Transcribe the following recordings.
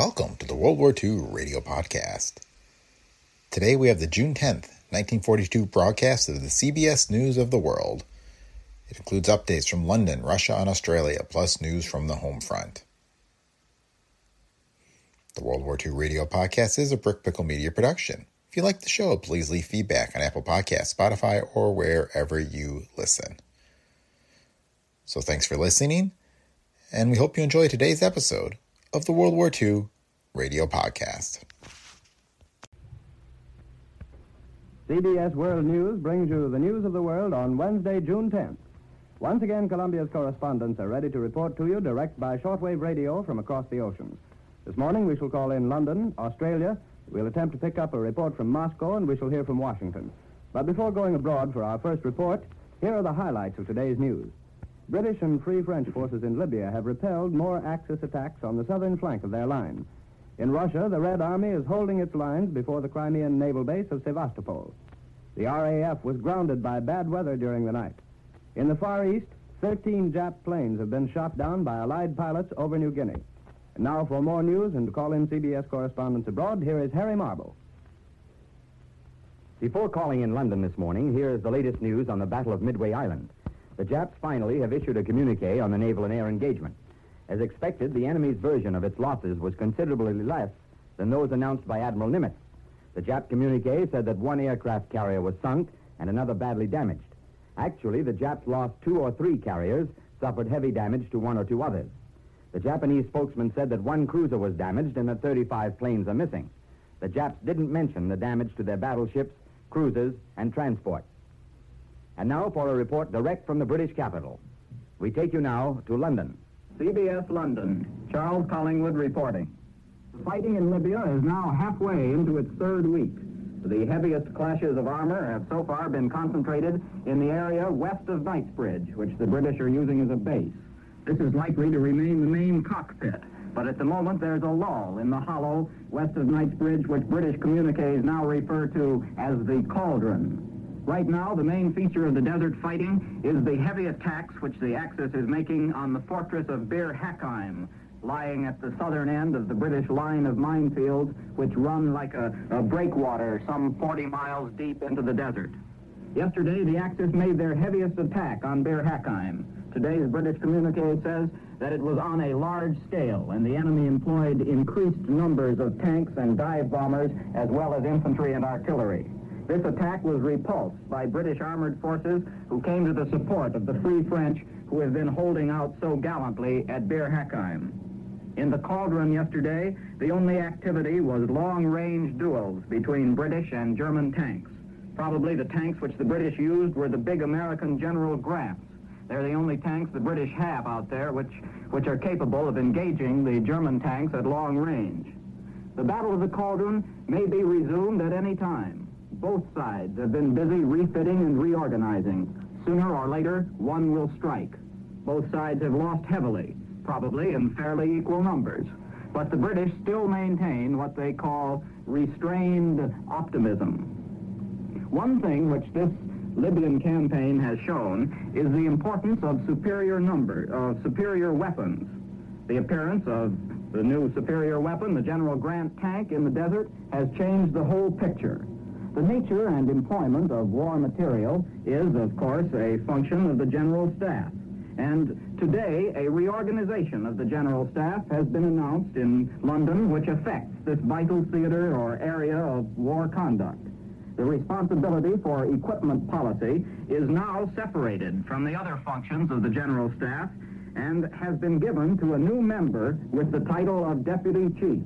Welcome to the World War II Radio Podcast. Today we have the June 10th, 1942 broadcast of the CBS News of the World. It includes updates from London, Russia, and Australia, plus news from the home front. The World War II Radio Podcast is a Brick Pickle Media production. If you like the show, please leave feedback on Apple Podcasts, Spotify, or wherever you listen. So thanks for listening, and we hope you enjoy today's episode of the World War II Radio Podcast. CBS World News brings you the news of the world on Wednesday, June 10th. Once again, Columbia's correspondents are ready to report to you direct by shortwave radio from across the oceans. This morning, we shall call in London, Australia. We'll attempt to pick up a report from Moscow, and we shall hear from Washington. But before going abroad for our first report, here are the highlights of today's news. British and Free French forces in Libya have repelled more Axis attacks on the southern flank of their line. In Russia, the Red Army is holding its lines before the Crimean naval base of Sevastopol. The RAF was grounded by bad weather during the night. In the Far East, 13 Jap planes have been shot down by Allied pilots over New Guinea. And now for more news and to call in CBS correspondents abroad, here is Harry Marble. Before calling in London this morning, here is the latest news on the Battle of Midway Island. The Japs finally have issued a communique on the naval and air engagement. As expected, the enemy's version of its losses was considerably less than those announced by Admiral Nimitz. The Jap communique said that one aircraft carrier was sunk and another badly damaged. Actually, the Japs lost two or three carriers, suffered heavy damage to one or two others. The Japanese spokesman said that one cruiser was damaged and that 35 planes are missing. The Japs didn't mention the damage to their battleships, cruisers, and transports. And now for a report direct from the British capital. We take you now to London. CBS London. Charles Collingwood reporting. The fighting in Libya is now halfway into its third week. The heaviest clashes of armor have so far been concentrated in the area west of Knightsbridge, which the British are using as a base. This is likely to remain the main cockpit, but at the moment there's a lull in the hollow west of Knightsbridge, which British communiques now refer to as the Cauldron. Right now, the main feature of the desert fighting is the heavy attacks which the Axis is making on the fortress of Bir Hakeim, lying at the southern end of the British line of minefields, which run like a, a breakwater some 40 miles deep into the desert. Yesterday, the Axis made their heaviest attack on Bir Hakeim. Today's British communique says that it was on a large scale, and the enemy employed increased numbers of tanks and dive bombers, as well as infantry and artillery. This attack was repulsed by British armored forces who came to the support of the Free French who have been holding out so gallantly at Bir Hakeim. In the cauldron yesterday, the only activity was long-range duels between British and German tanks. Probably the tanks which the British used were the big American General Grants. They're the only tanks the British have out there which, which are capable of engaging the German tanks at long range. The Battle of the Cauldron may be resumed at any time. Both sides have been busy refitting and reorganizing. Sooner or later, one will strike. Both sides have lost heavily, probably in fairly equal numbers. But the British still maintain what they call restrained optimism. One thing which this Libyan campaign has shown is the importance of superior number, of superior weapons. The appearance of the new superior weapon, the General Grant tank in the desert, has changed the whole picture. The nature and employment of war material is, of course, a function of the General Staff. And today, a reorganization of the General Staff has been announced in London, which affects this vital theater or area of war conduct. The responsibility for equipment policy is now separated from the other functions of the General Staff and has been given to a new member with the title of Deputy Chief.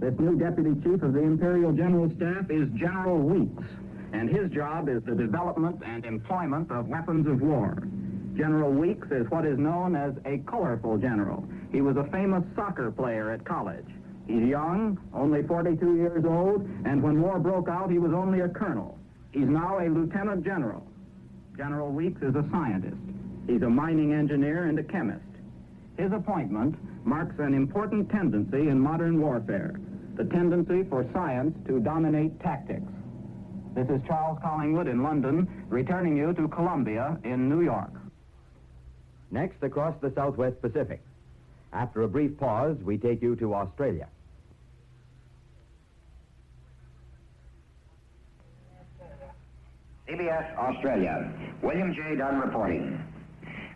This new Deputy Chief of the Imperial General Staff is General Weeks, and his job is the development and employment of weapons of war. General Weeks is what is known as a colorful general. He was a famous soccer player at college. He's young, only 42 years old, and when war broke out, he was only a colonel. He's now a lieutenant general. General Weeks is a scientist. He's a mining engineer and a chemist. His appointment marks an important tendency in modern warfare, the tendency for science to dominate tactics. This is Charles Collingwood in London, returning you to Columbia in New York. Next, across the Southwest Pacific. After a brief pause, we take you to Australia. CBS Australia. William J. Dunn reporting.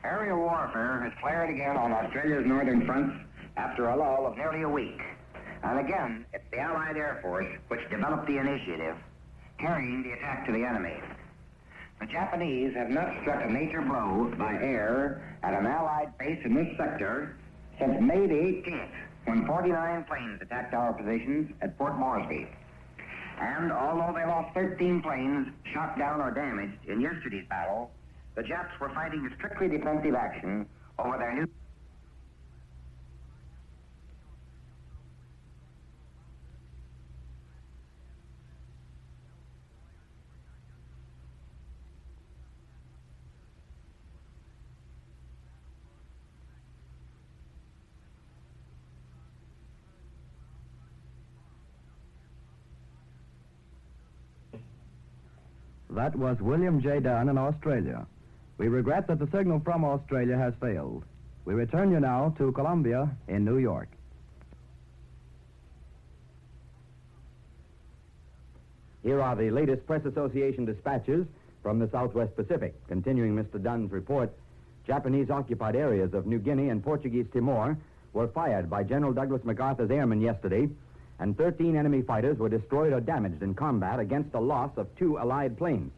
Aerial warfare has flared again on Australia's northern fronts after a lull of nearly a week. And again, it's the Allied Air Force which developed the initiative, carrying the attack to the enemy. The Japanese have not struck a major blow by air at an Allied base in this sector since May the 18th, when 49 planes attacked our positions at Port Moresby. And although they lost 13 planes shot down or damaged in yesterday's battle, the Japs were fighting a strictly defensive action over their new. That was William J. Dunn in Australia. We regret that the signal from Australia has failed. We return you now to Columbia in New York. Here are the latest Press Association dispatches from the Southwest Pacific. Continuing Mr. Dunn's report, Japanese occupied areas of New Guinea and Portuguese Timor were fired by General Douglas MacArthur's airmen yesterday, and 13 enemy fighters were destroyed or damaged in combat against a loss of two Allied planes.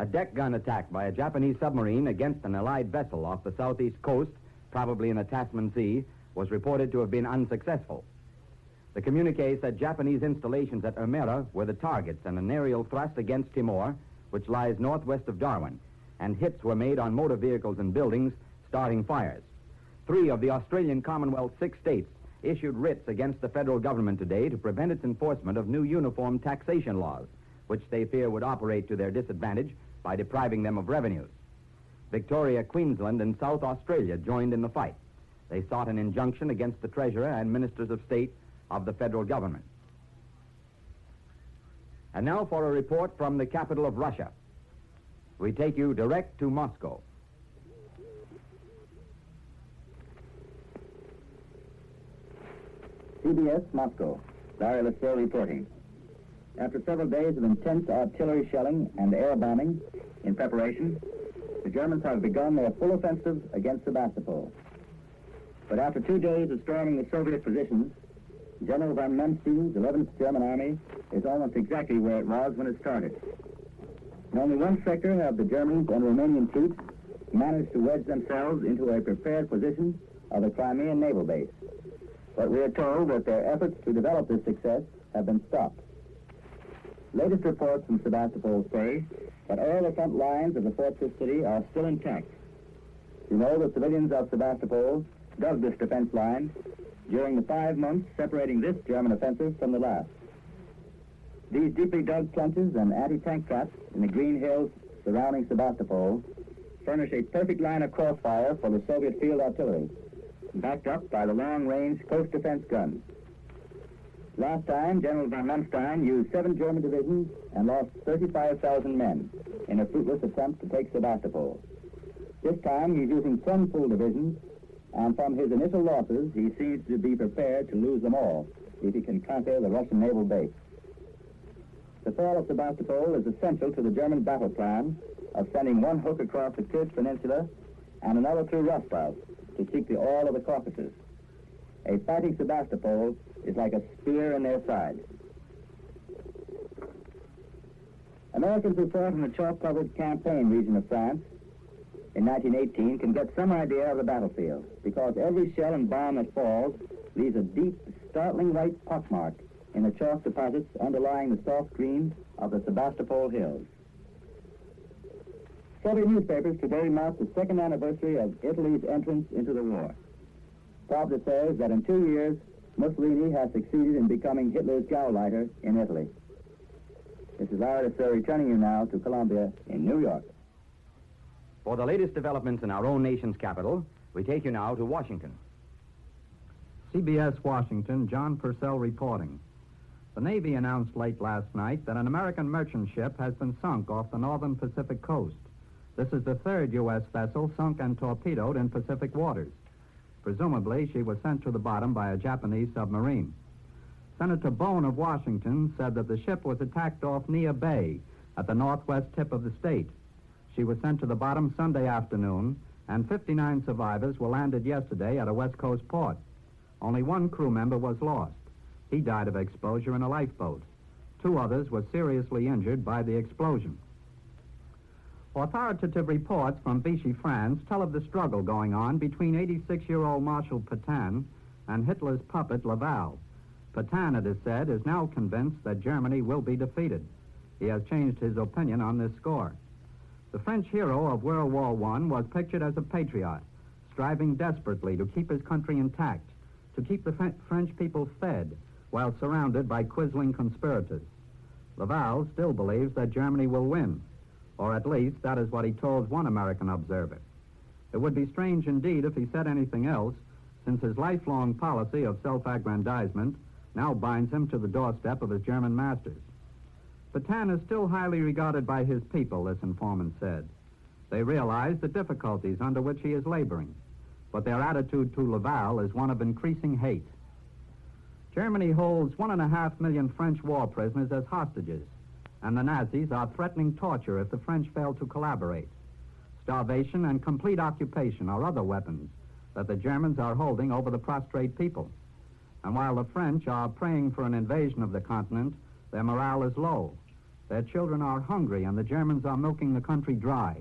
A deck gun attack by a Japanese submarine against an Allied vessel off the southeast coast, probably in the Tasman Sea, was reported to have been unsuccessful. The communique said Japanese installations at Ermera were the targets in an aerial thrust against Timor, which lies northwest of Darwin, and hits were made on motor vehicles and buildings, starting fires. Three of the Australian Commonwealth six states issued writs against the federal government today to prevent its enforcement of new uniform taxation laws, which they fear would operate to their disadvantage by depriving them of revenues. Victoria, Queensland, and South Australia joined in the fight. They sought an injunction against the Treasurer and Ministers of State of the federal government. And now for a report from the capital of Russia. We take you direct to Moscow. CBS Moscow. Larry LeSueur reporting. After several days of intense artillery shelling and air bombing in preparation, the Germans have begun their full offensive against Sebastopol. But after two days of storming the Soviet positions, General von Manstein's 11th German Army is almost exactly where it was when it started. In only one sector have the Germans and Romanian troops managed to wedge themselves into a prepared position of the Crimean naval base. But we are told that their efforts to develop this success have been stopped. Latest reports from Sebastopol say that all the front lines of the fortress city are still intact. You know the civilians of Sebastopol dug this defense line during the five months separating this German offensive from the last. These deeply dug trenches and anti-tank traps in the green hills surrounding Sebastopol furnish a perfect line of crossfire for the Soviet field artillery, backed up by the long-range coast defense guns. Last time, General von Manstein used seven German divisions and lost 35,000 men in a fruitless attempt to take Sebastopol. This time, he's using 10 full divisions, and from his initial losses, he seems to be prepared to lose them all if he can conquer the Russian naval base. The fall of Sebastopol is essential to the German battle plan of sending one hook across the Kerch Peninsula and another through Rostov to seek the oil of the Caucasus. A fighting Sebastopol is like a spear in their side. Americans who fought in the chalk-covered campaign region of France in 1918 can get some idea of the battlefield because every shell and bomb that falls leaves a deep, startling white pockmark in the chalk deposits underlying the soft green of the Sebastopol hills. Soviet newspapers today mark the second anniversary of Italy's entrance into the war. Pravda says that in two years, Mussolini has succeeded in becoming Hitler's Gauleiter in Italy. This is Larry LeSueur returning you now to Columbia in New York. For the latest developments in our own nation's capital, we take you now to Washington. CBS Washington, John Purcell reporting. The Navy announced late last night that an American merchant ship has been sunk off the northern Pacific coast. This is the third U.S. vessel sunk and torpedoed in Pacific waters. Presumably, she was sent to the bottom by a Japanese submarine. Senator Bone of Washington said that the ship was attacked off Neah Bay at the northwest tip of the state. She was sent to the bottom Sunday afternoon, and 59 survivors were landed yesterday at a West Coast port. Only one crew member was lost. He died of exposure in a lifeboat. Two others were seriously injured by the explosion. Authoritative reports from Vichy, France tell of the struggle going on between 86-year-old Marshal Petain and Hitler's puppet Laval. Petain, it is said, is now convinced that Germany will be defeated. He has changed his opinion on this score. The French hero of World War I was pictured as a patriot, striving desperately to keep his country intact, to keep the French people fed while surrounded by quisling conspirators. Laval still believes that Germany will win, or at least that is what he told one American observer. It would be strange indeed if he said anything else, since his lifelong policy of self aggrandizement now binds him to the doorstep of his German masters. Petain is still highly regarded by his people, this informant said. They realize the difficulties under which he is laboring, but their attitude to Laval is one of increasing hate. Germany holds one and a half million French war prisoners as hostages, and the Nazis are threatening torture if the French fail to collaborate. Starvation and complete occupation are other weapons that the Germans are holding over the prostrate people. And while the French are praying for an invasion of the continent, their morale is low. Their children are hungry, and the Germans are milking the country dry.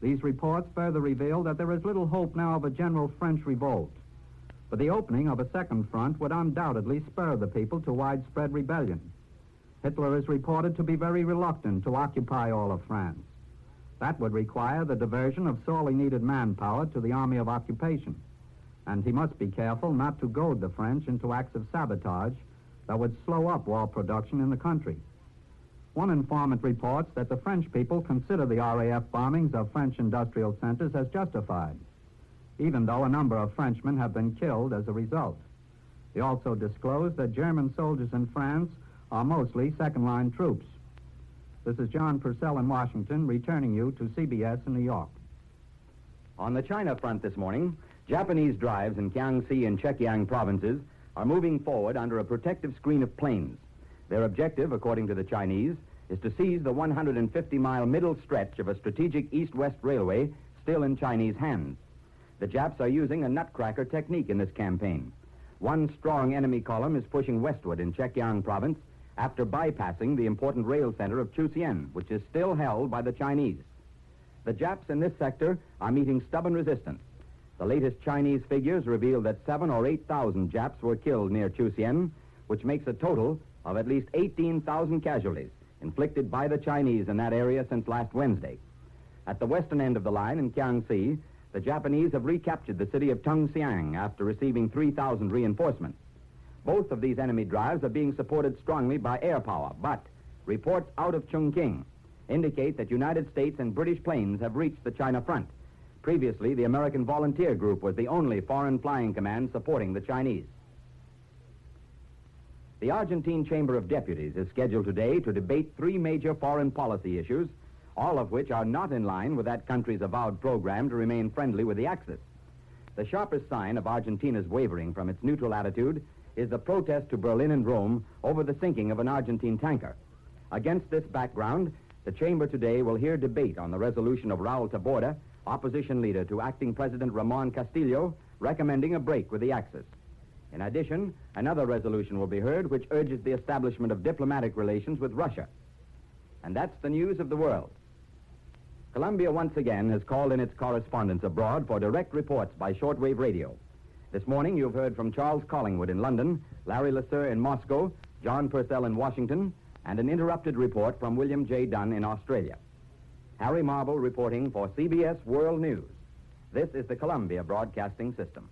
These reports further reveal that there is little hope now of a general French revolt. But the opening of a second front would undoubtedly spur the people to widespread rebellion. Hitler is reported to be very reluctant to occupy all of France. That would require the diversion of sorely needed manpower to the army of occupation. And he must be careful not to goad the French into acts of sabotage that would slow up war production in the country. One informant reports that the French people consider the RAF bombings of French industrial centers as justified, even though a number of Frenchmen have been killed as a result. He also disclosed that German soldiers in France are mostly second line troops. This is John Purcell in Washington, returning you to CBS in New York. On the China front this morning, Japanese drives in Kiangsi and Zhejiang provinces are moving forward under a protective screen of planes. Their objective, according to the Chinese, is to seize the 150 mile middle stretch of a strategic east west railway still in Chinese hands. The Japs are using a nutcracker technique in this campaign. One strong enemy column is pushing westward in Zhejiang province after bypassing the important rail center of Chusian, which is still held by the Chinese. The Japs in this sector are meeting stubborn resistance. The latest Chinese figures reveal that seven or 8,000 Japs were killed near Chusian, which makes a total of at least 18,000 casualties inflicted by the Chinese in that area since last Wednesday. At the western end of the line in Kiangsi, the Japanese have recaptured the city of Tongxiang after receiving 3,000 reinforcements. Both of these enemy drives are being supported strongly by air power, but reports out of Chongqing indicate that United States and British planes have reached the China front. Previously, the American Volunteer Group was the only foreign flying command supporting the Chinese. The Argentine Chamber of Deputies is scheduled today to debate three major foreign policy issues, all of which are not in line with that country's avowed program to remain friendly with the Axis. The sharpest sign of Argentina's wavering from its neutral attitude is the protest to Berlin and Rome over the sinking of an Argentine tanker. Against this background, the Chamber today will hear debate on the resolution of Raul Taborda, opposition leader to acting President Ramon Castillo, recommending a break with the Axis. In addition, another resolution will be heard which urges the establishment of diplomatic relations with Russia. And that's the news of the world. Columbia once again has called in its correspondents abroad for direct reports by shortwave radio. This morning you've heard from Charles Collingwood in London, Larry LeSueur in Moscow, John Purcell in Washington, and an interrupted report from William J. Dunn in Australia. Harry Marble reporting for CBS World News. This is the Columbia Broadcasting System.